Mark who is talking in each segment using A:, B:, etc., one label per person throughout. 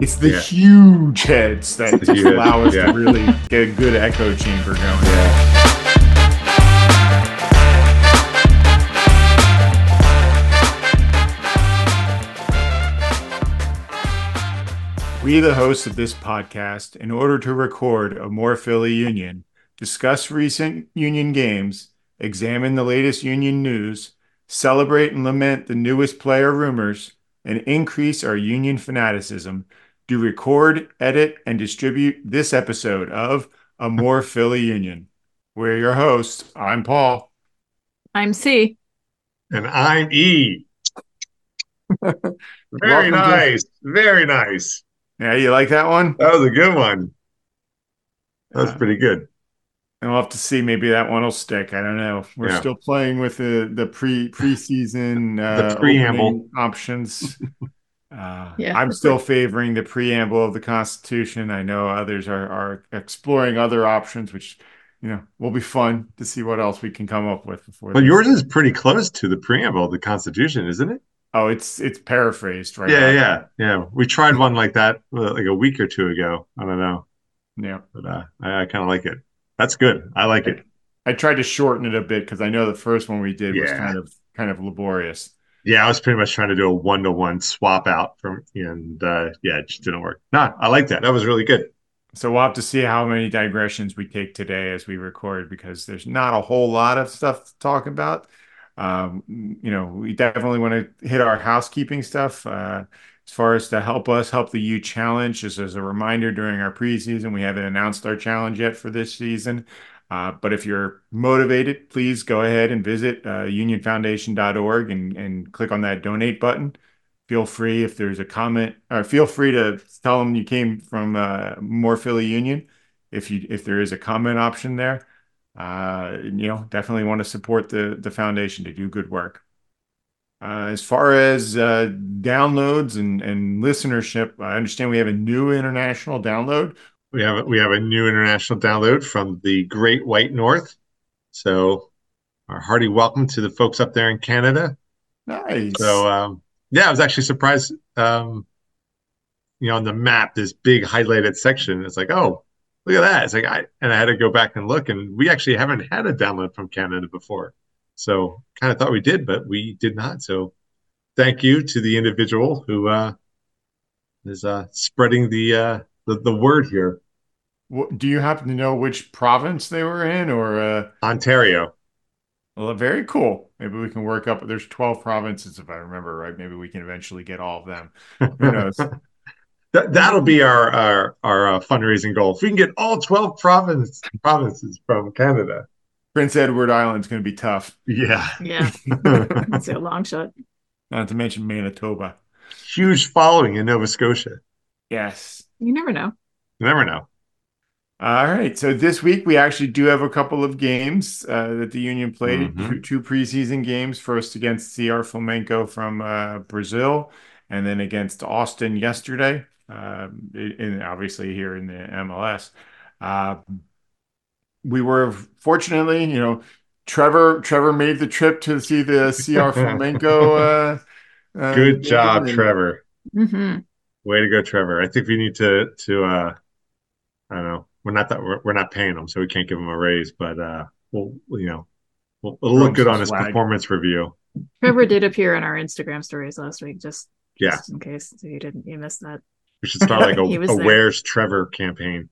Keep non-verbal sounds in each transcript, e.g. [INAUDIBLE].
A: It's the
B: Yeah.
A: huge heads that just
B: huge-
A: allow us
B: yeah.
A: to really get a good echo chamber going.
B: Yeah.
A: We, the hosts of this podcast, in order to record a more Philly Union, discuss recent Union games, examine the latest Union news, celebrate and lament the newest player rumors, and increase our Union fanaticism, do record, edit, and distribute this episode of A More [LAUGHS] Philly Union. We're your hosts. I'm Paul.
C: I'm C.
B: And I'm E. [LAUGHS] Very
A: Welcome to-
B: nice. Very nice.
A: Yeah, you like that one?
B: That was a good one. That was
A: Uh,
B: pretty good.
A: And we'll have to see. Maybe that one will stick. I don't know. We're
B: Yeah.
A: still playing with the the pre preseason uh,
B: preamble.
A: options. [LAUGHS] Uh,
C: Yeah.
A: I'm still favoring the preamble of the Constitution. I know others are are exploring other options, which you know will be fun to see what else we can come up with before.
B: But
A: this.
B: yours is pretty close to the preamble of the Constitution, isn't it?
A: oh, it's it's paraphrased right.
B: yeah,
A: now.
B: yeah, yeah. We tried one like that uh, like a week or two ago. I don't know,
A: yeah.
B: but uh, I, I kind of like it. That's good. I like it.
A: I tried to shorten it a bit because I know the first one we did was kind of kind of laborious.
B: Yeah, I was pretty much trying to do a one to one swap out from, and uh, yeah, it just didn't work. No, I like that. That was really good.
A: So we'll have to see how many digressions we take today as we record because there's not a whole lot of stuff to talk about. Um, you know, we definitely want to hit our housekeeping stuff uh, as far as to help us help the U challenge. Just as a reminder, during our preseason, we haven't announced our challenge yet for this season. Uh, but if you're motivated, please go ahead and visit uh, unionfoundation.org and, and click on that donate button feel free if there's a comment or feel free to tell them you came from uh, more Philly Union. If you if there is a comment option there, uh, you know definitely want to support the the foundation to do good work. Uh, as far as uh, downloads and and listenership, I understand we have a new international download.
B: We have we have a new international download from the Great White North. So, our hearty welcome to the folks up there in Canada.
A: Nice.
B: So, um, yeah, I was actually surprised. Um, you know, on the map, this big highlighted section. It's like, oh, look at that. It's like I and I had to go back and look, and we actually haven't had a download from Canada before. So, kind of thought we did, but we did not. So, thank you to the individual who uh, is uh, spreading the, uh, the the word here.
A: Do you happen to know which province they were in, or? Uh,
B: Ontario.
A: Well, very cool. Maybe we can work up. There's 12 provinces, if I remember right. Maybe we can eventually get all of them. Who [LAUGHS] knows?
B: That that'll be our our our uh, fundraising goal. If we can get all twelve province provinces from Canada,
A: Prince Edward Island's going to be tough.
B: yeah,
C: Yeah, [LAUGHS] it's a long shot.
A: Not to mention Manitoba.
B: huge following in Nova Scotia.
A: Yes.
C: You never know.
B: You never know.
A: All right. So this week we actually do have a couple of games uh, that the Union played.
B: Mhm.
A: Two, two preseason games. First against CR Flamengo from uh, Brazil, and then against Austin yesterday. Um, in obviously here in the MLS. Uh, we were fortunately, you know, Trevor Trevor made the trip to see the CR [LAUGHS] Flamengo. Uh, uh,
B: Good job,
A: and-
B: Trevor.
C: hmm
B: Way to go, Trevor. I think we need to to uh, I don't know. We're not that we're, we're not paying him, so we can't give him a raise. But uh, we'll you know, we'll, it'll
A: Throw
B: look good on his
A: swag.
B: performance review.
C: Trevor did appear in our Instagram stories last week, just,
B: Yeah.
C: just in case you didn't you missed that.
B: We should start like [LAUGHS] a,
C: He
B: a. Where's Trevor campaign.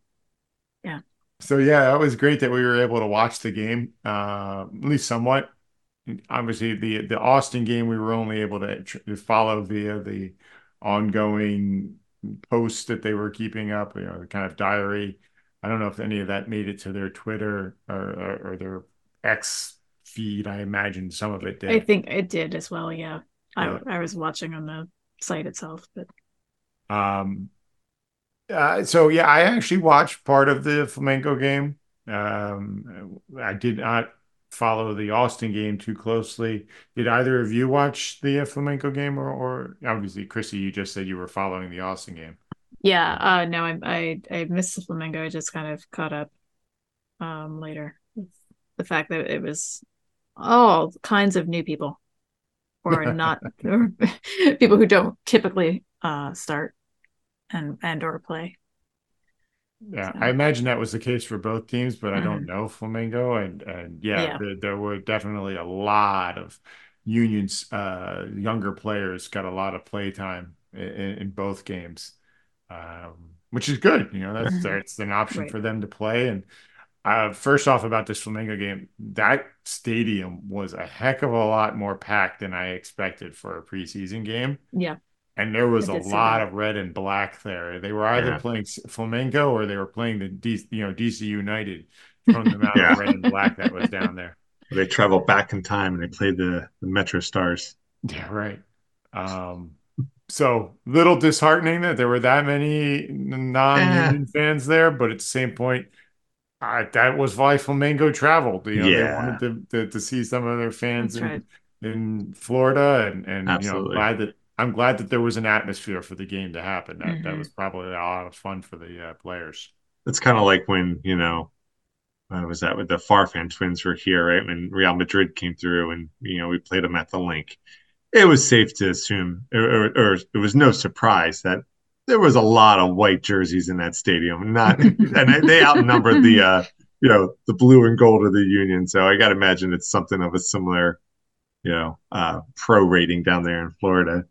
B: Yeah.
A: So yeah, it was great that we were able to watch the game, uh, at least somewhat. Obviously, the the Austin game we were only able to, tr- to follow via the ongoing posts that they were keeping up, you know, kind of diary. I don't know if any of that made it to their Twitter or, or, or their X feed. I imagine some of it did.
C: I think it did as well. Yeah,
A: Yeah.
C: I I was watching on the site itself, but
A: Um, uh, so yeah, I actually watched part of the Flamengo game. Um, I did not follow the Austin game too closely. Did either of you watch the Flamengo game, or, or obviously, Chrissy, you just said you were following the Austin game.
C: yeah, uh, no, I I I missed the flamingo. I just kind of caught up um later. with The fact that it was all kinds of new people, [LAUGHS] or not or [LAUGHS] people who don't typically uh start and and or play.
A: Yeah,
C: So-
A: I imagine that was the case for both teams, but I don't
C: Mhm.
A: know Flamingo. And and yeah,
C: Yeah.
A: There, there were definitely a lot of Union's uh, younger players got a lot of play time in, in both games, um, which is good. You know, that's
C: Mhm.
A: that's an option
C: Right.
A: for them to play. And uh, first off, about this Flamingo game, that stadium was a heck of a lot more packed than I expected for a preseason game.
C: Yeah.
A: And there was a lot
C: that.
A: of red and black there. They were either
B: Yeah.
A: playing S- Flamengo or they were playing the D, you know DC United [LAUGHS] from the amount
B: Yeah.
A: of red and black that was down there. [LAUGHS]
B: They traveled back in time and they played the, the Metro Stars.
A: Yeah, right. Um, so little disheartening that there were that many non-union fans there, but at the same point, I, that was why Flamengo traveled. You know, they wanted to, to to see some of their fans in,
C: right.
A: in Florida, and and you know, I'm
B: Absolutely.
A: glad that I'm glad that there was an atmosphere for the game to happen. That that
C: Mhm.
A: was probably a lot of fun for the uh, players.
B: It's kind of like when, you know, when was that with the Farfan twins were here, right? When Real Madrid came through and, you know, we played them at the Linc. It was safe to assume, or, or, or it was no surprise that there was a lot of white jerseys in that stadium. Not, [LAUGHS] and they- they outnumbered the, uh, you know, the blue and gold of the Union. So I got to imagine it's something of a similar, you know, uh, pro rating down there in Florida.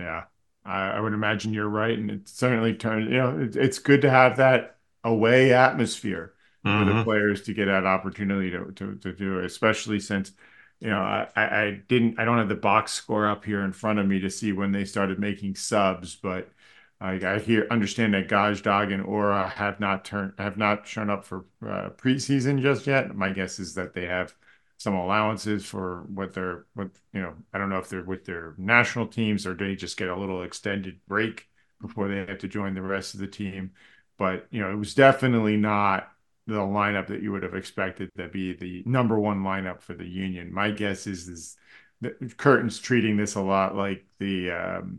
A: Yeah, I, I would imagine you're right, and it certainly turned. You know, it, it's good to have that away atmosphere for the
B: Mhm.
A: players to get that opportunity to, to, to do it, especially since, you know, I, I I didn't, I don't have the box score up here in front of me to see when they started making subs, but I, I hear, understand that Gazdag and Uhre have not turned, have not shown up for uh, preseason just yet. My guess is that they have some allowances for what they're, what, you know, I don't know if they're with their national teams or do they just get a little extended break before they have to join the rest of the team. But, you know, it was definitely not the lineup that you would have expected to be the number one lineup for the Union. My guess is is that Curtin's treating this a lot like the um,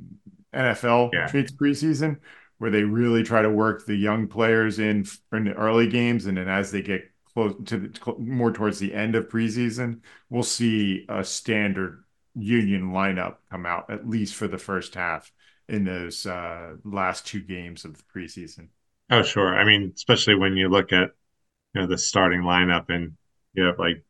A: NFL
B: Yeah.
A: treats preseason, where they really try to work the young players in in the early games, and then as they get close to the more towards the end of preseason, we'll see a standard Union lineup come out at least for the first half in those uh, last two games of the preseason.
B: Oh, sure. I mean, especially when you look at, you know, the starting lineup and you have like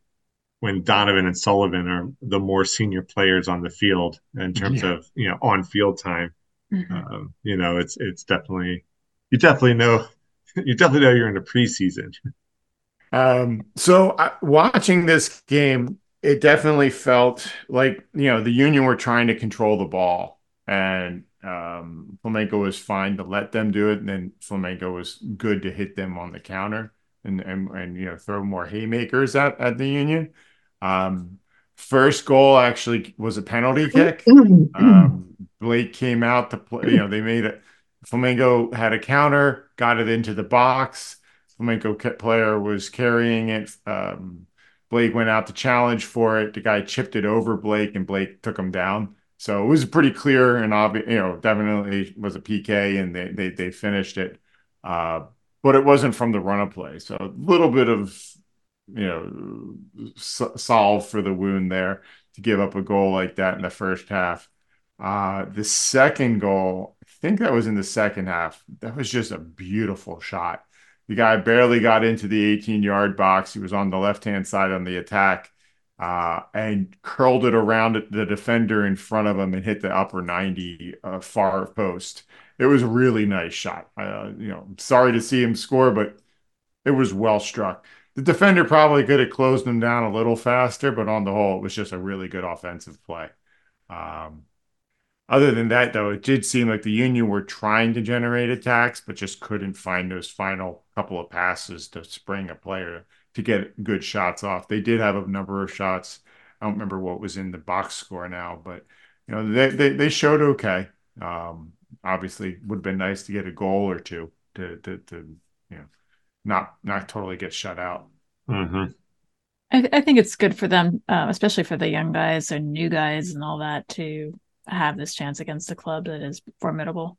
B: when Donovan and Sullivan are the more senior players on the field in terms
A: Yeah.
B: of, you know, on field time.
C: Mhm.
B: Um, you know, it's it's definitely you definitely know [LAUGHS] you definitely know you're in a preseason.
A: Um, so I, watching this game, it definitely felt like you know the Union were trying to control the ball, and um, Flamengo was fine to let them do it, and then Flamengo was good to hit them on the counter and and and you know throw more haymakers at at the Union. Um, first goal actually was a penalty kick. Um, Blake came out to play. You know, they made it. Flamengo had a counter, got it into the box. Flamengo player was carrying it. Um, Blake went out to challenge for it. The guy chipped it over Blake, and Blake took him down. So it was pretty clear and obvious. You know, definitely was a PK, and they they they finished it. Uh, but it wasn't from the run of play. So a little bit of you know s- solve for the wound there to give up a goal like that in the first half. Uh, the second goal, I think that was in the second half. That was just a beautiful shot. The guy barely got into the 18 yard box. He was on the left hand side on the attack uh, and curled it around the defender in front of him and hit the upper 90 uh, far post. It was a really nice shot. Uh, you know, sorry to see him score, but it was well struck. The defender probably could have closed him down a little faster, but on the whole, it was just a really good offensive play. Um, other than that, though, it did seem like the Union were trying to generate attacks, but just couldn't find those final couple of passes to spring a player to get good shots off. They did have a number of shots. I don't remember what was in the box score now, but you know they they, they showed okay. Um, obviously, would have been nice to get a goal or two to to to you know not not totally get shut out.
B: hmm
C: I, I think it's good for them, uh, especially for the young guys and new guys and all that, to have this chance against a club that is formidable.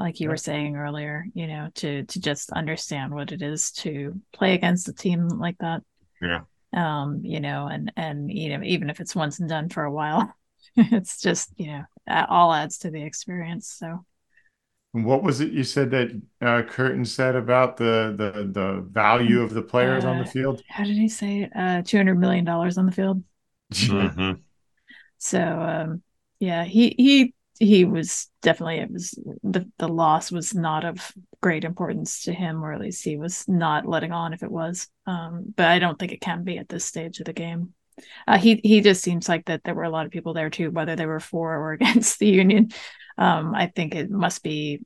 C: Like you
A: Yeah.
C: were saying earlier, you know, to to just understand what it is to play against a team like that.
B: Yeah.
C: Um, you know, and and you know, even if it's once and done for a while, [LAUGHS] it's just you know, that all adds to the experience. So
A: What was it you said that uh, Curtin said about the the the value of the players on the
C: Uh,
A: field?
C: how did he say it? Uh, two hundred million dollars on the field. [LAUGHS]
B: Mhm.
C: So um, yeah, he he he was definitely it was the the loss was not of great importance to him, or at least he was not letting on if it was. Um, but I don't think it can be at this stage of the game. Uh, he he just seems like that there were a lot of people there too, whether they were for or [LAUGHS] against the union. Um, I think it must be,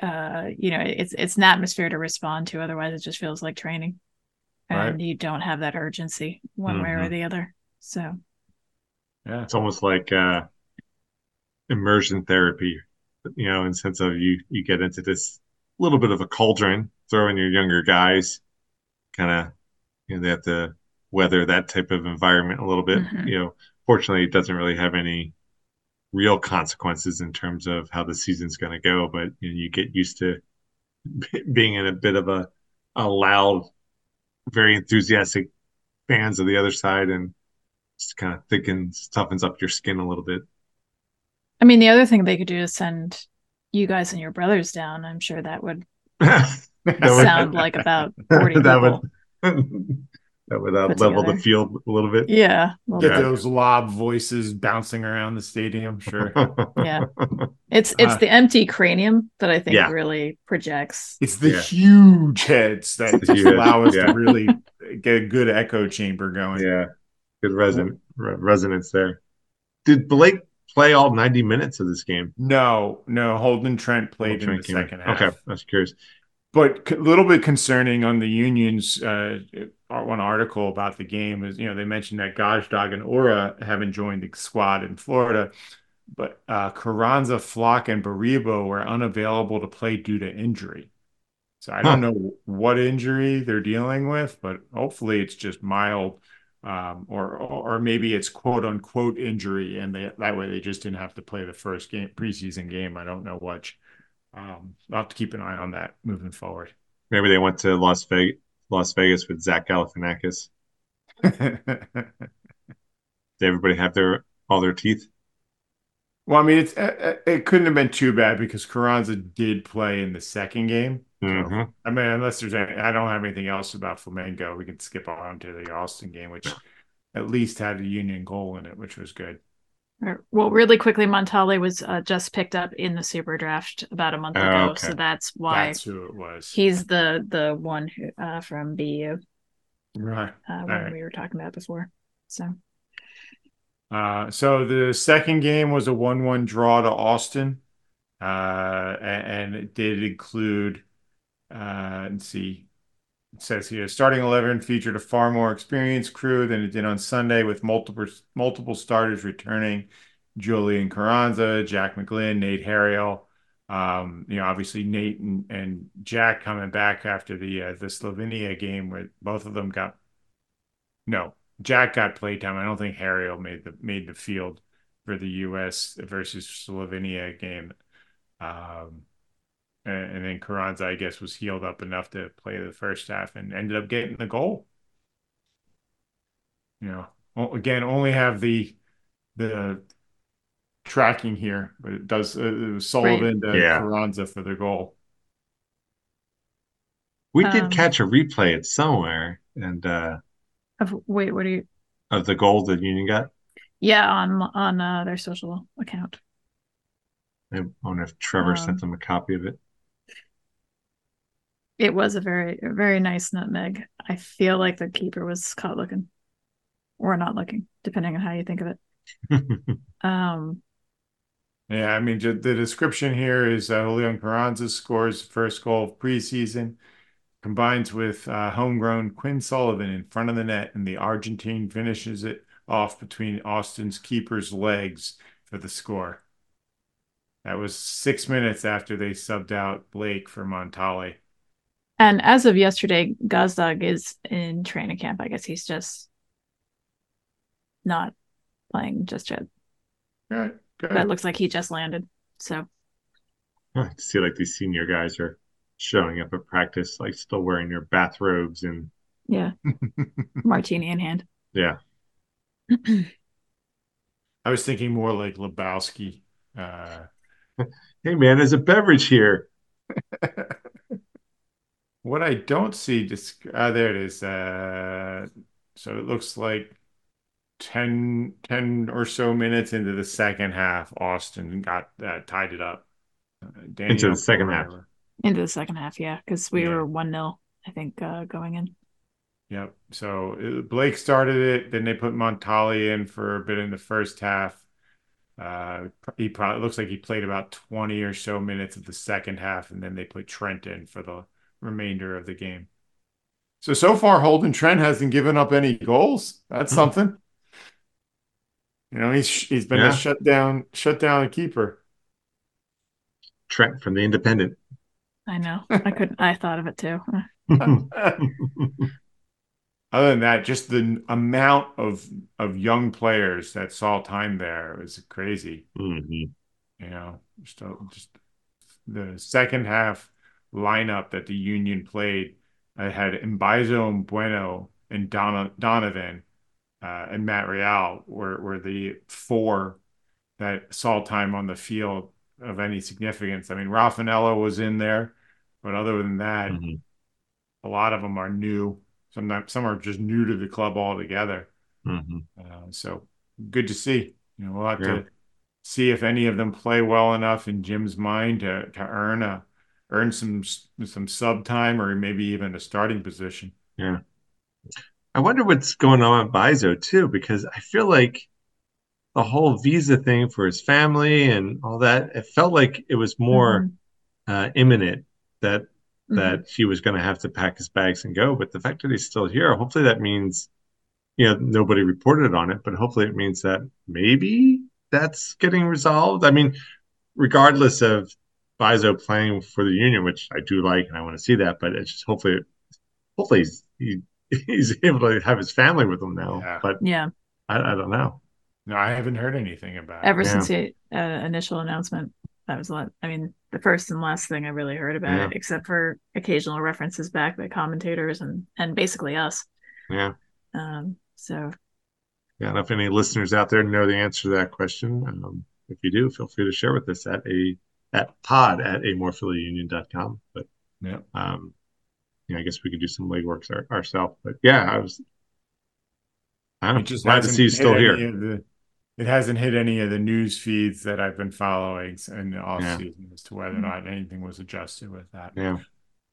C: uh, you know, it's it's an atmosphere to respond to. Otherwise, it just feels like training,
A: Right.
C: and you don't have that urgency one way or
B: Mhm.
C: the other. So
A: Yeah.
B: It's almost like uh, immersion therapy, you know, in the sense of you you get into this little bit of a cauldron, throw in your younger guys, kind of, you know, they have to weather that type of environment a little bit.
C: Mhm.
B: You know, fortunately, it doesn't really have any real consequences in terms of how the season's going to go, but you know, you get used to [LAUGHS] being in a bit of a a loud, very enthusiastic fans of the other side, and just kind of thickens, toughens up your skin a little bit.
C: I mean, the other thing they could do is send you guys and your brothers down. I'm sure that would [LAUGHS] [LAUGHS]
B: That would-
C: sound like about 40
B: that
C: people.
B: would [LAUGHS] that would uh,
C: Put
B: level the field a little bit.
C: Yeah. well,
A: Get
B: Yeah.
A: those lob voices bouncing around the stadium. Sure.
C: Yeah. It's it's
A: Uh,
C: the empty cranium that I think
B: Yeah.
C: really projects.
A: It's the
B: Yeah.
A: huge heads that just
B: huge
A: allow us
B: yeah.
A: to really get a good echo chamber going.
B: yeah, good reson re- resonance there. Did Blake play all 90 minutes of this game?
A: No, no, Holden Trent played in
B: Trent
A: the
B: came in.
A: second half.
B: Okay, I was curious.
A: But a little bit concerning on the Unions. Uh, one article about the game is, you know, they mentioned that Gazdag and Uhre haven't joined the squad in Florida, but uh, Carranza, Flach, and Baribo were unavailable to play due to injury. So I don't
B: Huh.
A: know what injury they're dealing with, but hopefully it's just mild, um, or or maybe it's quote unquote injury, and they that way they just didn't have to play the first game preseason game. I don't know which. Um, I'll have to keep an eye on that moving forward.
B: Maybe they went to Las Vegas, Las Vegas with Zach Galifianakis. [LAUGHS] Did everybody have their all their teeth?
A: Well, I mean, it's it, it couldn't have been too bad because Carranza did play in the second game. So,
B: Mhm.
A: I mean, unless there's any, I don't have anything else about Flamengo. We can skip on to the Austin game, which at least had a Union goal in it, which was good.
C: Well, really quickly, Montale was uh, just picked up in the super draft about a month
B: Oh,
C: ago,
B: okay.
C: so that's why
A: That's who it was.
C: he's the the one who uh, from BU
A: right.
C: uh, when
A: right.
C: we were talking about before. So
A: Uh, so the second game was a one-one draw to Austin, uh, a- and it did include. Uh, let's see. It says here, starting 11 featured a far more experienced crew than it did on Sunday, with multiple multiple starters returning. Julian Carranza, Jack McGlynn, Nate Harriel. Um, you know, obviously Nate and, and Jack coming back after the uh, the Slovenia game, where both of them got no, Jack got playtime. I don't think Harriel made the made the field for the U.S. versus Slovenia game. Um, and, and then Carranza, I guess, was healed up enough to play the first half and ended up getting the goal. You know, again, only have the the tracking here, but it does. Uh, it was Sullivan to
B: Yeah.
A: Carranza for the goal.
B: We did
C: Um,
B: catch a replay it somewhere, and uh,
C: of, wait, what do you?
B: of the goal that Union got.
C: Yeah, on on uh, their social account.
B: I wonder if Trevor
C: Um,
B: sent them a copy of it.
C: It was a very a very nice nutmeg. I feel like the keeper was caught looking, or not looking, depending on how you think of it. [LAUGHS] Um,
A: Yeah, I mean, the description here is uh, Julian Carranza scores first goal of preseason, combines with uh, homegrown Quinn Sullivan in front of the net, and the Argentine finishes it off between Austin's keeper's legs for the score. That was six minutes after they subbed out Blake for Montale.
C: and as of yesterday, Gazdag is in training camp. I guess he's just not playing just yet.
A: Good, good.
C: But it looks like he just landed. So [LAUGHS]
B: I see like these senior guys are showing up at practice, like still wearing your bathrobes and
C: yeah, [LAUGHS] martini in hand.
B: yeah. [CLEARS THROAT]
A: I was thinking more like Lebowski. Uh,
B: Hey man, there's a beverage here. [LAUGHS]
A: What I don't see, just uh, there it is. Uh, so it looks like 10, 10 or so minutes into the second half, Austin got uh, tied it up. Uh,
B: Into the second half.
A: Pereira.
C: Into the second half, yeah, because we
A: Yeah.
C: were one 0 I think, uh, going in.
A: Yep. So uh, Blake started it. Then they put Montali in for a bit in the first half. Uh, he probably looks like he played about 20 or so minutes of the second half, and then they put Trent in for the remainder of the game. So so far, Holden Trent hasn't given up any goals. That's
B: Mhm.
A: something. You know, he's he's been
B: Yeah.
A: a shut down shut down keeper.
B: Trent from the Independent.
C: I know. [LAUGHS] I couldn't. I thought of it too. [LAUGHS]
A: Other than that, just the amount of of young players that saw time there was crazy.
B: Mhm.
A: You know, just uh, just the second half lineup that the Union played. I had Mbaizo and Bueno and Donna, Donovan uh, and Matt Real were were the four that saw time on the field of any significance. I mean, Rafanello was in there, but other than that,
B: Mhm.
A: a lot of them are new. Some some are just new to the club altogether.
B: Mhm.
A: Uh, so good to see. You know, we'll have
B: Yeah.
A: to see if any of them play well enough in Jim's mind to to earn a earn some some sub time or maybe even a starting position.
B: Yeah. I wonder what's going on with Bizo too, because I feel like the whole visa thing for his family and all that, it felt like it was more
C: Mhm.
B: uh, imminent that
C: Mhm.
B: that he was going to have to pack his bags and go. But the fact that he's still here, hopefully that means, you know, nobody reported on it, but hopefully it means that maybe that's getting resolved. I mean, regardless of Bizo playing for the Union, which I do like and I want to see that, but it's just hopefully, hopefully he's, he, [LAUGHS] he's able to have his family with him now.
A: Yeah.
B: But
C: Yeah.
B: I, I don't know.
A: No, I haven't heard anything about it.
C: Ever
B: Yeah.
C: since the uh, initial announcement, that was a lot. I mean, the first and last thing I really heard about
B: Yeah.
C: it, except for occasional references back by commentators and and basically us.
B: Yeah.
C: Um. So
B: Yeah, and if any listeners out there know the answer to that question, um, if you do, feel free to share with us at a at pod at amorephillyunion.com. But
A: Yeah.
B: um, yeah, I guess we could do some legwork our, ourselves. But yeah, I was I'm
A: just
B: glad to see you
A: hit
B: still here.
A: the- it hasn't hit any of the news feeds that I've been following in the off
B: Yeah.
A: season as to whether or not anything was adjusted with that.
B: Yeah.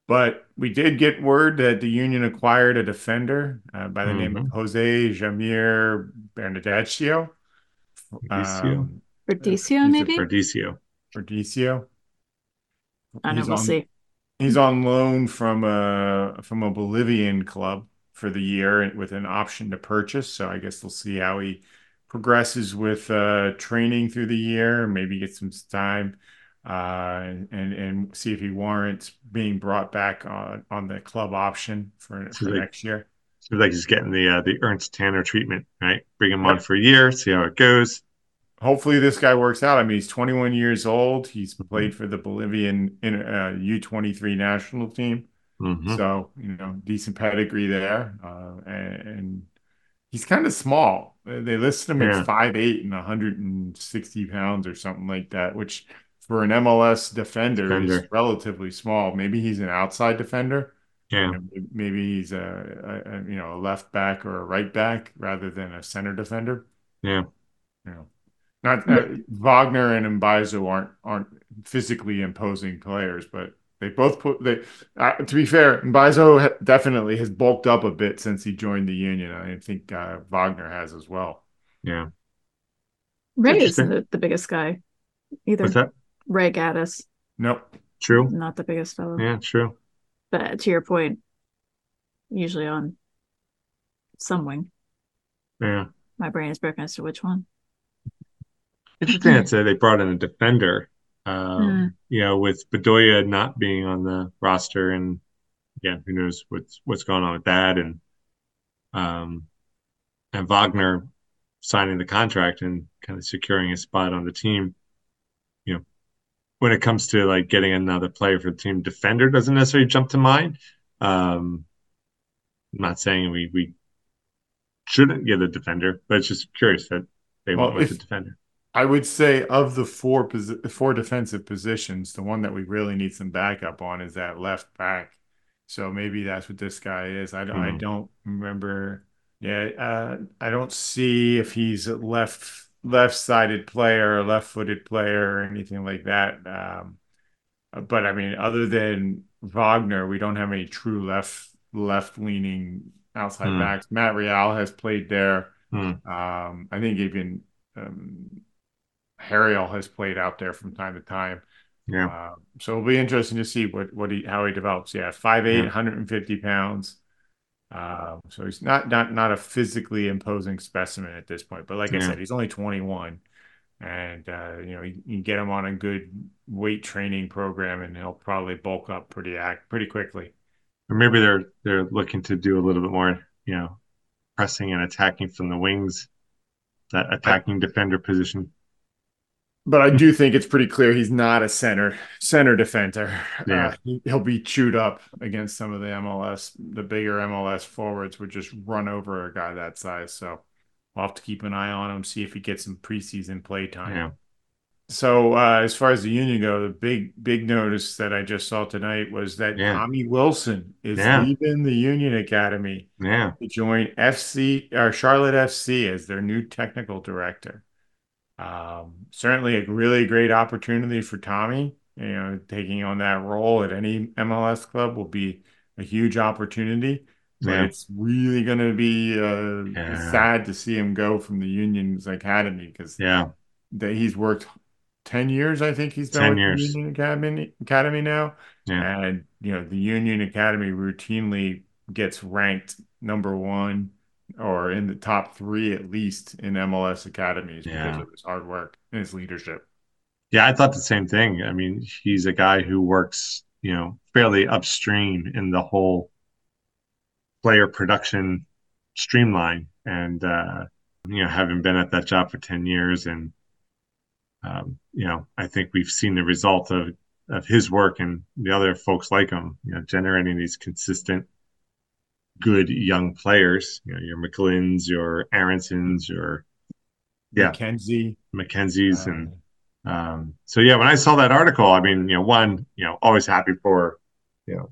A: But we did get word that the Union acquired a defender uh, by the name of
B: Mm-hmm.
A: Jose Jamir Bernadaccio.
B: Berdecio?
A: Um,
C: Berdecio,
A: he's a
C: maybe.
B: Berdecio.
A: Berdecio.
C: I know.
A: He's
C: We'll
A: on-
C: see.
A: He's on loan from a from a Bolivian club for the year with an option to purchase. So I guess we'll see how he progresses with uh, training through the year. Maybe get some time uh, and and see if he warrants being brought back on on the club option for, for
B: they-
A: next year.
B: Seems like he's getting the uh, the Ernst Tanner treatment, right? Bring him on for a year, see how it goes.
A: Hopefully this guy works out. I mean, he's 21 years old. He's
B: Mm-hmm.
A: played for the Bolivian in, uh, U23 national team.
B: Mhm.
A: So, you know, decent pedigree there. Uh, and, and he's kind of small. They listed him
B: Yeah.
A: at 5'8 and 160 pounds or something like that, which for an MLS defender, is relatively small. Maybe he's an outside defender.
B: Yeah.
A: Maybe he's a, a, you know a left back or a right back rather than a center defender.
B: Yeah.
A: You know, not uh, Wagner and Mbaizo aren't aren't physically imposing players, but they both put they. Uh, to be fair, Mbaizo ha- definitely has bulked up a bit since he joined the union. I think uh, Wagner has as well.
B: Yeah.
C: Ray is
B: interesting.
C: the, the biggest guy. Either
B: What's that?
C: Ray Gaddis,
A: Nope.
B: True.
C: not the biggest fellow.
B: Yeah, true.
C: But to your point, usually on some wing.
B: Yeah.
C: My brain is broken as to which one.
B: Interesting that uh, they brought in a defender. Um,
C: Hmm.
B: You know, with Bedoya not being on the roster, and again, who knows what's what's going on with that, and um, and Wagner signing the contract and kind of securing a spot on the team. You know, when it comes to like getting another player for the team, defender doesn't necessarily jump to mind. Um, I'm not saying we we shouldn't get a defender, but it's just curious that they
A: Well,
B: went with
A: if-
B: the defender.
A: I would say of the four posi four defensive positions, the one that we really need some backup on is that left back. So maybe that's what this guy is. I don't, I
B: Mhm.
A: don't remember. Yeah, uh, I don't see if he's a left left-sided player or left-footed player or anything like that. Um, but I mean, other than Wagner, we don't have any true left left-leaning outside
B: Hmm.
A: backs. Matt Real has played there.
B: Hmm.
A: Um, I think even um, Harriel has played out there from time to time.
B: Yeah.
A: Uh, so it'll be interesting to see what what he how he develops. Yeah, 5'8",
B: Yeah.
A: 150 pounds. Um, so he's not not not a physically imposing specimen at this point. But like I said, he's only 21, and uh, you know you, you can get him on a good weight training program, and he'll probably bulk up pretty act pretty quickly.
B: Or maybe they're they're looking to do a little bit more, you know, pressing and attacking from the wings, that attacking defender position.
A: But I do think it's pretty clear he's not a center center defender.
B: Yeah.
A: Uh, he, he'll be chewed up against some of the MLS, the bigger MLS forwards would just run over a guy that size. So we'll have to keep an eye on him, see if he gets some preseason play time.
B: Yeah.
A: So uh, as far as the union go, the big big notice that I just saw tonight was that
B: Yeah.
A: Tommy Wilson is
B: Yeah.
A: leaving the Union Academy
B: Yeah.
A: to join FC or Charlotte FC as their new technical director. Um, certainly a really great opportunity for Tommy. You know, taking on that role at any MLS club will be a huge opportunity. But
B: Yeah.
A: it's really going to be uh,
B: Yeah.
A: sad to see him go from the Union's academy because
B: Yeah.
A: that he's worked 10 years, I think he's been
B: 10
A: with
B: years.
A: the Union Academy Academy now.
B: Yeah.
A: And you know, the Union Academy routinely gets ranked number one or in the top three at least in MLS academies because of his hard work and his leadership.
B: Yeah, I thought the same thing. I mean, he's a guy who works, you know, fairly upstream in the whole player production streamline. And, uh, you know, having been at that job for 10 years and, um, you know, I think we've seen the result of, of his work and the other folks like him, you know, generating these consistent, good young players, you know, your McGlynns, your Aronsons, your, Yeah.
A: McKenzie.
B: McKenzies
A: uh,
B: and, um, so yeah, when I saw that article, I mean, you know, one, you know, always happy for, you know,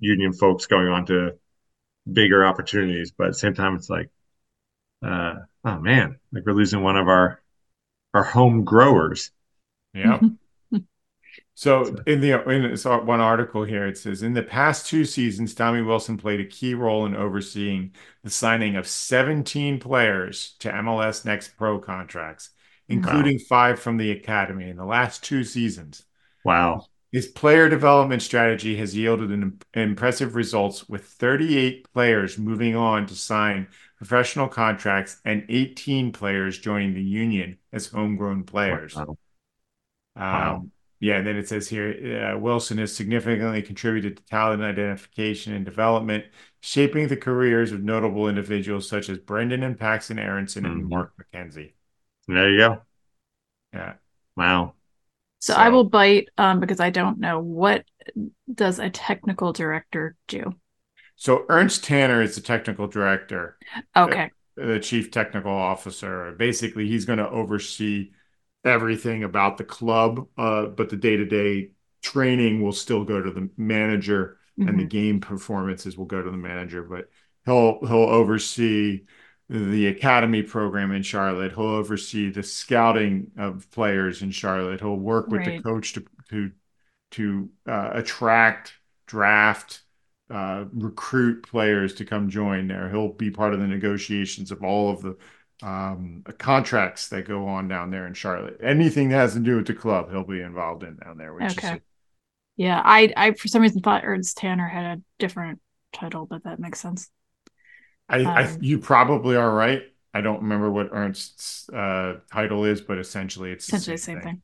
B: union folks going on to bigger opportunities, but at the same time, it's like, uh, oh man, like we're losing one of our our home growers.
A: yeah. [LAUGHS] So in the in this one article here, it says in the past two seasons, Tommy Wilson played a key role in overseeing the signing of 17 players to MLS Next Pro contracts, including five from the academy in the last two seasons.
B: Wow.
A: His player development strategy has yielded an impressive results with 38 players moving on to sign professional contracts and 18 players joining the union as homegrown players.
B: Wow.
A: Um,
B: Wow.
A: Yeah, and then it says here uh, Wilson has significantly contributed to talent identification and development, shaping the careers of notable individuals such as Brenden and Paxton Aronson and
B: Mhm.
A: Mark McKenzie.
B: There you go.
A: Yeah.
B: Wow.
C: So,
A: So-
C: I will bite um, because I don't know what does a technical director do.
A: So Ernst Tanner is the technical director.
C: Okay.
A: the chief technical officer. Basically, he's going to oversee everything about the club, uh, but the day-to-day training will still go to the manager, and the
C: Mhm.
A: game performances will go to the manager. But he'll he'll oversee the academy program in Charlotte. He'll oversee the scouting of players in Charlotte. He'll work with the coach to to to uh, attract, draft, uh, recruit players to come join there. He'll be part of the negotiations of all of the um, contracts that go on down there in Charlotte. Anything that has to do with the club, he'll be involved in down there. Which
C: Okay.
A: is
C: Yeah, I I for some reason thought Ernst Tanner had a different title, but that makes sense.
A: I, I
C: Um,
A: you probably are right. I don't remember what Ernst's uh, title is, but essentially it's
C: Essentially the
A: same
C: same
A: thing.
C: thing.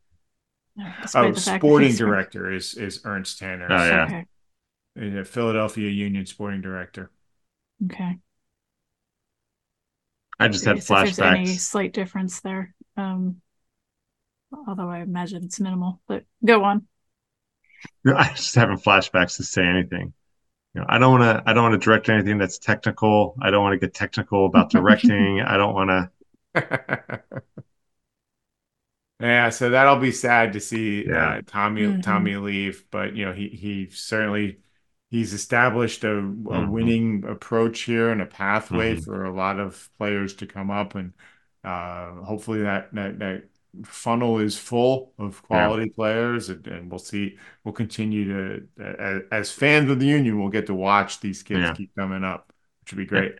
C: Yeah,
A: Oh,
C: the fact that
A: sporting
C: he's from-
A: director is is Ernst Tanner,
B: Oh, yeah.
C: Okay.
A: Philadelphia Union sporting director.
C: Okay.
B: I just had
C: Curious if there's any slight difference there. Um, although I imagine it's minimal, but go on.
B: I just having flashbacks to say anything. You know, I don't want to. I don't want to direct anything that's technical. I don't want to get technical about directing. [LAUGHS] I don't want to. [LAUGHS]
A: Yeah, so that'll be sad to see
B: Yeah.
A: uh, Tommy
C: Mhm.
A: Tommy leave, but you know he he certainly he's established a, a
B: Mhm.
A: winning approach here and a pathway
B: Mhm.
A: for a lot of players to come up, and uh, hopefully that that that funnel is full of quality players, and, and we'll see. We'll continue to as, as fans of the union, we'll get to watch these kids
B: Yeah.
A: keep coming up, which would be great.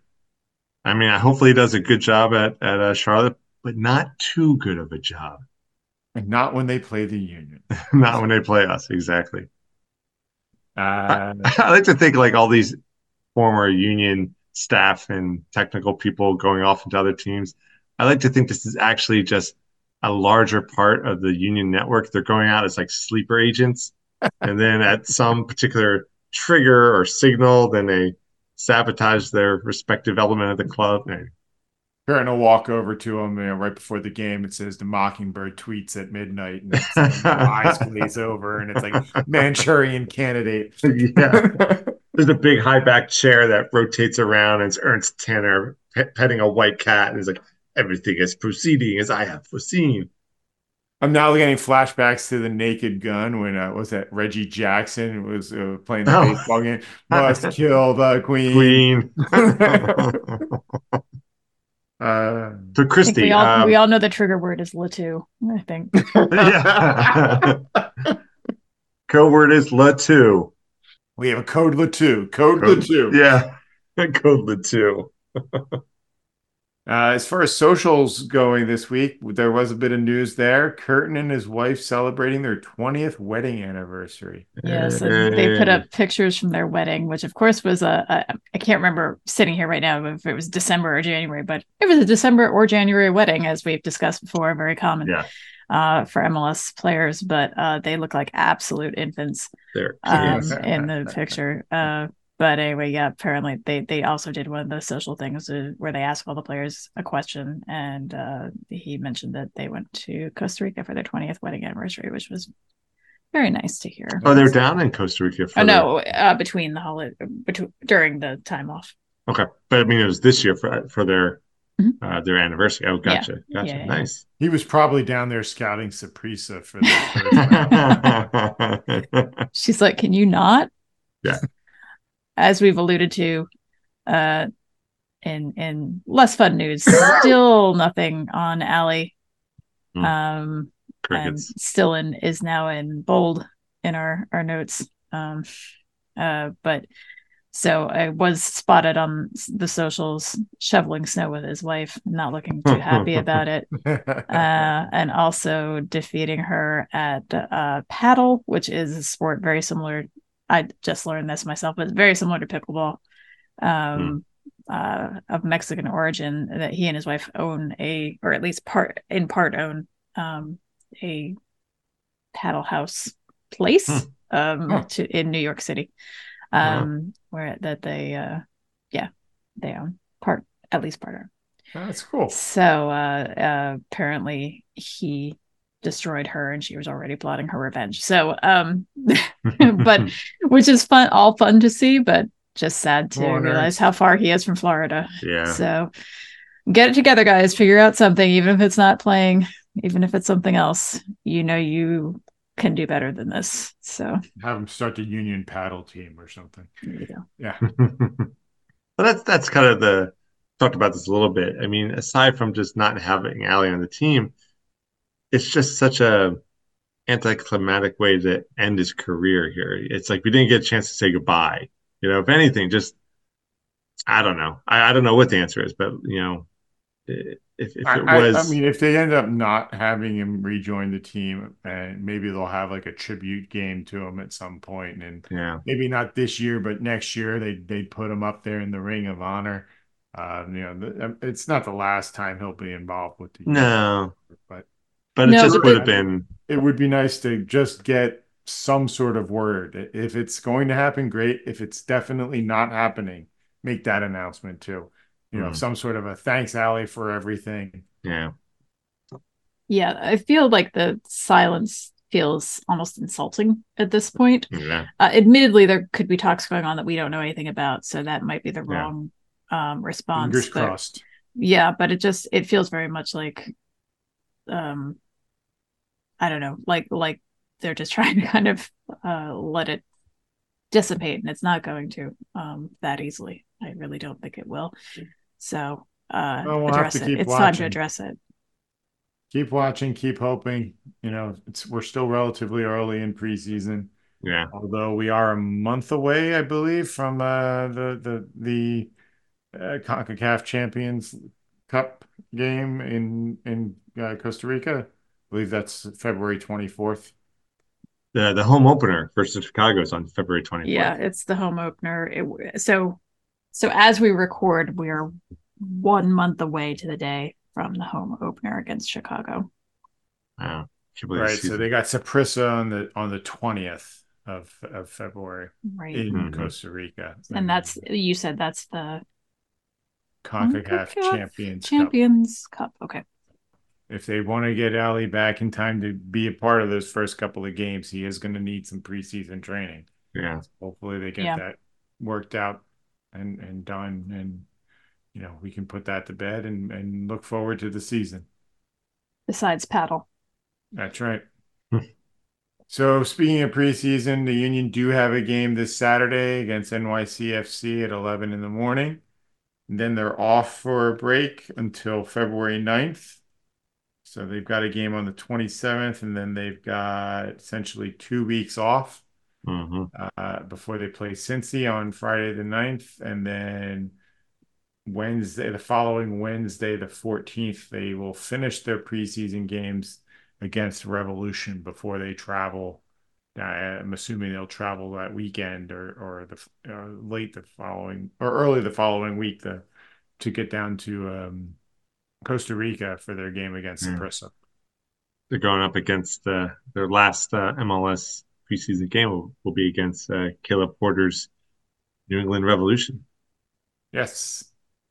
B: I mean, hopefully he does a good job at at uh, Charlotte, but not too good of a job.
A: And not when they play the union. [LAUGHS]
B: not when they play us, exactly.
A: Uh, [LAUGHS]
B: I like to think like all these former union staff and technical people going off into other teams. I like to think this is actually just a larger part of the union network. They're going out as like sleeper agents, [LAUGHS] and then at some particular trigger or signal, then they sabotage their respective element of the club. And
A: Curtin will walk over to him, you know, right before the game. It says the Mockingbird tweets at midnight, and it's, like, [LAUGHS] eyes glaze over, and it's like Manchurian candidate. [LAUGHS]
B: yeah, [LAUGHS] there's a big high back chair that rotates around, and it's Ernst Tanner pet- petting a white cat, and he's like, "Everything is proceeding as I have foreseen."
A: I'm now getting flashbacks to the Naked Gun when uh, was that Reggie Jackson was uh, playing the
B: Oh.
A: baseball game. Must kill the queen.
B: Queen.
A: Uh,
B: so
C: I
B: Christy,
C: we all
B: um,
C: we all know the trigger word is Latu. I think. [LAUGHS]
B: yeah. [LAUGHS] Code word is Latu.
A: we have a code Latu. Code
B: Code-
A: Latu.
B: Yeah, [LAUGHS] code Latu.
A: Uh, as far as socials going this week, there was a bit of news there. Curtin and his wife celebrating their 20th wedding anniversary.
C: Yes, and they put up pictures from their wedding, which of course was a, a I can't remember sitting here right now if it was December or January, but it was a December or January wedding, as we've discussed before, very common
B: Yeah.
C: uh, for MLS players. But uh, they look like absolute infants um, in the picture. Uh, but anyway, yeah, apparently they they also did one of the social things uh, where they asked all the players a question, and uh, he mentioned that they went to Costa Rica for their 20th wedding anniversary, which was very nice to hear.
B: Oh, they're down in Costa Rica for
C: Oh no, uh, between the holiday, between during the time off.
B: okay, but I mean it was this year for for their
C: Mhm.
B: uh, their anniversary. Oh, gotcha, gotcha,
C: Yeah, yeah, yeah.
B: nice.
A: He was probably down there scouting Saprissa for the first [LAUGHS] one. [LAUGHS] [LAUGHS]
C: She's like, "Can you not?"
B: Yeah.
C: As we've alluded to, uh, in in less fun news, still [LAUGHS] nothing on Allie.
B: Hmm.
C: Um, and still in is now in bold in our our notes. Um, uh, but so I was spotted on the socials shoveling snow with his wife, not looking too happy about it. [LAUGHS] uh, and also defeating her at uh, padel, which is a sport very similar. I just learned this myself, but it's very similar to pickleball, um, uh, of Mexican origin. That he and his wife own a, or at least part in part own, um, a padel house place um,
A: Huh.
C: to in New York City, um, where that they, uh, yeah, they own part at least part own.
A: That's cool.
C: So uh, uh, apparently he destroyed her and she was already plotting her revenge. So um [LAUGHS] but [LAUGHS] which is fun all fun to see, but just sad to
A: nerds.
C: realize how far he is from Florida.
B: yeah,
C: So get it together, guys. Figure out something, even if it's not playing, even if it's something else. You know you can do better than this. So
A: Have them start the union paddle team or something.
C: there you go.
A: Yeah.
B: well, [LAUGHS] that's that's kind of the talked about this a little bit. I mean, aside from just not having Ali on the team, it's just such a anticlimactic way to end his career here. It's like we didn't get a chance to say goodbye. You know, if anything, just I don't know. I, I don't know what the answer is, but you know, if if it
A: I,
B: was,
A: I mean, if they end up not having him rejoin the team, and maybe they'll have like a tribute game to him at some point, and
B: yeah,
A: maybe not this year, but next year they they put him up there in the Ring of Honor. Uh, you know, the, it's not the last time he'll be involved with the
B: no,
A: but
B: but it just
C: but
B: would
C: they-
B: have been
A: it would be nice to just get some sort of word. If it's going to happen, great. If it's definitely not happening, make that announcement too. You know,
B: Mhm.
A: some sort of a thanks, Allie, for everything.
B: yeah.
C: Yeah, I feel like the silence feels almost insulting at this point.
B: Yeah.
C: Uh, admittedly, there could be talks going on that we don't know anything about, so that might be the
B: Yeah.
C: wrong um, response.
A: Fingers
C: but-
A: crossed.
C: Yeah, but it just it feels very much like um I don't know, like like they're just [LAUGHS] trying to kind of uh, let it dissipate, and it's not going to um, that easily. I really don't think it will. So uh,
A: Well, we'll have
C: address
A: to
C: it.
A: keep
C: It's time to address it.
A: Keep watching, keep hoping. You know, it's we're still relatively early in preseason,
B: Yeah.
A: although we are a month away, I believe, from uh, the the the uh, CONCACAF Champions Cup game in in uh, Costa Rica. I believe that's February 24th.
B: The the home opener versus Chicago is on February 24th.
C: Yeah, it's the home opener. It, so so as we record, we are one month away to the day from the home opener against Chicago.
B: Wow.
A: Right. So
B: season-
A: they got Saprissa on the on the 20th of of February
C: Right.
A: in
B: Mhm.
A: Costa Rica.
C: and that's you said that's the
A: CONCACAF
C: CONCACAF
A: Champions Cup.
C: Champions Cup. Okay.
A: If they want to get Ali back in time to be a part of those first couple of games, he is going to need some preseason training.
B: yeah.
A: Hopefully, they get
C: Yeah.
A: that worked out and and done, and you know we can put that to bed and and look forward to the season.
C: Besides padel.
A: That's right. [LAUGHS] So speaking of preseason, the Union do have a game this Saturday against NYCFC at 11 in the morning. And then they're off for a break until February 9th. So they've got a game on the 27th, and then they've got essentially two weeks off
B: hmm
A: uh, before they play Cincy on Friday the 9th. And then Wednesday, the following Wednesday, the 14th, they will finish their preseason games against Revolution before they travel. Uh, I'm assuming they'll travel that weekend or or the uh, late the following or early the following week the, to get down to um, Costa Rica for their game against
B: Yeah.
A: Saprissa.
B: They're going up against uh, their last uh, MLS preseason game will, will be against uh, Caleb Porter's New England Revolution,
A: Yes.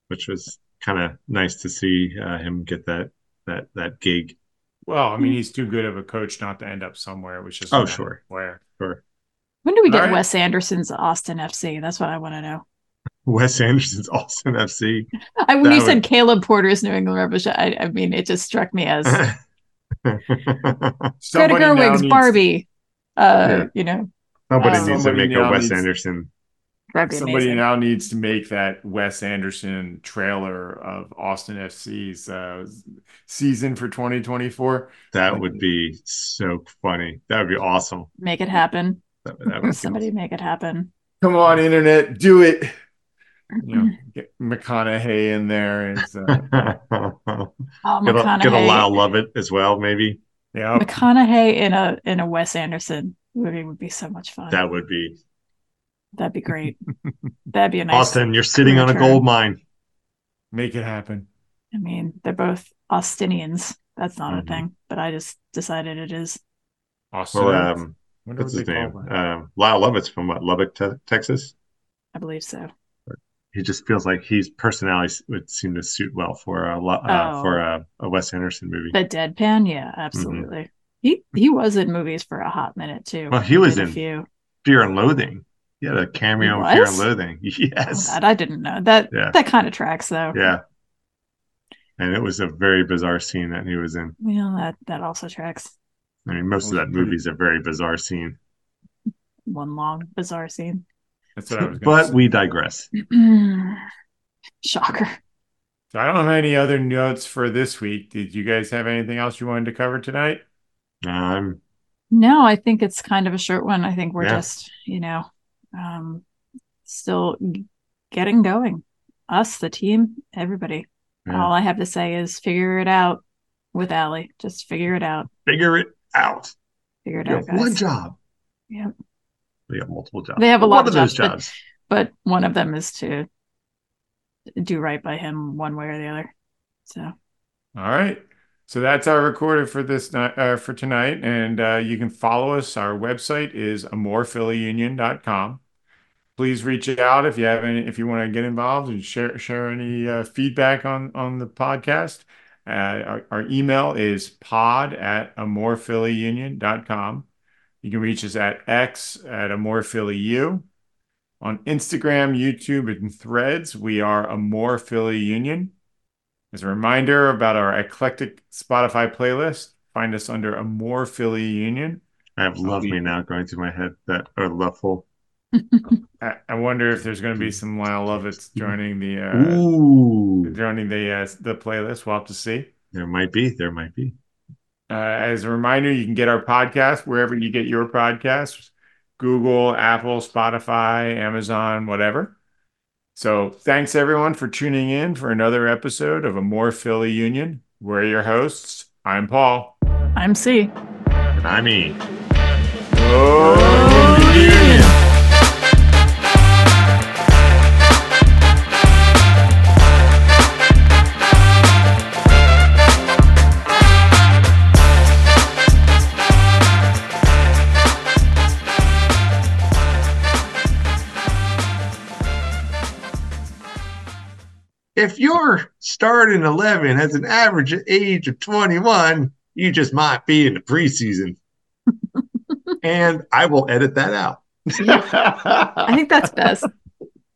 B: which was kind of nice to see uh, him get that that that gig.
A: Well, I mean, he's too good of a coach not to end up somewhere, which is
B: Oh, sure.
A: where.
B: For
C: When do we
A: All
C: get
A: right.
C: Wes Anderson's Austin FC? That's what I want to know.
B: Wes Anderson's Austin FC. [LAUGHS]
C: I, when
B: That
C: you said Caleb Porter's New England Revolution, I, I mean, it just struck me as [LAUGHS] Greta
A: Somebody
C: Gerwig's
A: needs-
C: Barbie. Uh,
B: Yeah.
C: you know,
B: Somebody
C: Um,
B: needs to make a
A: now
B: Wes
A: needs-
B: Anderson.
A: Somebody
C: amazing.
A: now needs to make that Wes Anderson trailer of Austin FC's uh, season for 2024.
B: That
A: Like-
B: would be so funny. That would be awesome.
C: Make it happen.
B: That, that would be
C: Somebody make it happen.
A: Come on, internet, do it. You know, get McConaughey in there. Is, uh,
B: awesome. [LAUGHS]
C: Oh,
B: get, a,
C: McConaughey.
B: get a Lyle Lovett as well, maybe.
A: yeah,
C: McConaughey in a in a Wes Anderson movie would be so much fun.
B: That would be
C: That'd be great. [LAUGHS] That'd be a nice.
B: Austin. You're sitting on a
C: return.
B: gold mine.
A: make it happen.
C: I mean, they're both Austinians. That's not
B: Mhm.
C: a thing, but I just decided it is.
A: Austin.
B: Well, um, what's his name?
A: call.
B: Um, Lyle Lovett's from what Lubbock, te- Texas.
C: I believe so.
B: He just feels like his personality would seem to suit well for a lo- uh,
C: Oh.
B: for a, a Wes Anderson movie.
C: The deadpan, yeah, absolutely. He he was in movies for a hot minute too.
B: Well, he was
C: did a
B: in-
C: few.
B: Fear and Loathing. He had a cameo in Fear and Loathing. [LAUGHS] Yes.
C: Oh, that I didn't know. That
B: Yeah.
C: that kind of tracks though.
B: Yeah. And it was a very bizarre scene that he was in.
C: Well, that that also tracks.
B: I mean, most of that movie is a very bizarre scene.
C: One long bizarre scene.
A: That's what I was going to
B: But
A: say.
B: we digress. [CLEARS THROAT]
C: Shocker.
A: So I don't have any other notes for this week. Did you guys have anything else you wanted to cover tonight?
B: Um,
C: No, I think it's kind of a short one. I think we're
B: Yeah.
C: just, you know, um, still getting going. Us, the team, everybody.
B: Yeah.
C: All I have to say is figure it out with Allie. Just figure it out.
B: figure it out.
C: Figure it
B: You
C: out,
B: have one job.
C: Yeah.
B: We have multiple jobs.
C: They have a lot
B: one
C: of
B: of those
C: jobs,
B: jobs.
C: But one of them is to do right by him one way or the other. So
A: All right. So that's our recorder for this night, uh, for tonight. And uh, you can follow us. Our website is amorephillyunion.com. Please reach out if you have any, if you want to get involved and share share any uh, feedback on on the podcast. Uh, our, our email is pod at amorephillyunion.com. You can reach us at X at amorephillyu. On Instagram, YouTube, and Threads, we are Amore Philly Union. As a reminder about our eclectic Spotify playlist, find us under a more Philly Union.
B: I have love me now going through my head that or loveful. [LAUGHS]
A: I, I wonder if there's going to be some Lyle Lovett's joining the uh,
B: Ooh,
A: joining the uh, the playlist. We'll have to see.
B: there might be. There might be.
A: Uh, as a reminder, you can get our podcast wherever you get your podcasts Google, Apple, Spotify, Amazon, whatever. So thanks everyone for tuning in for another episode of A More Philly Union. We're your hosts. I'm Paul.
C: I'm C.
B: And I mean.
A: Oh,
B: If you're starting 11 has an average age of 21, you just might be in the preseason. [LAUGHS] and I will edit that out. [LAUGHS]
C: I think that's best.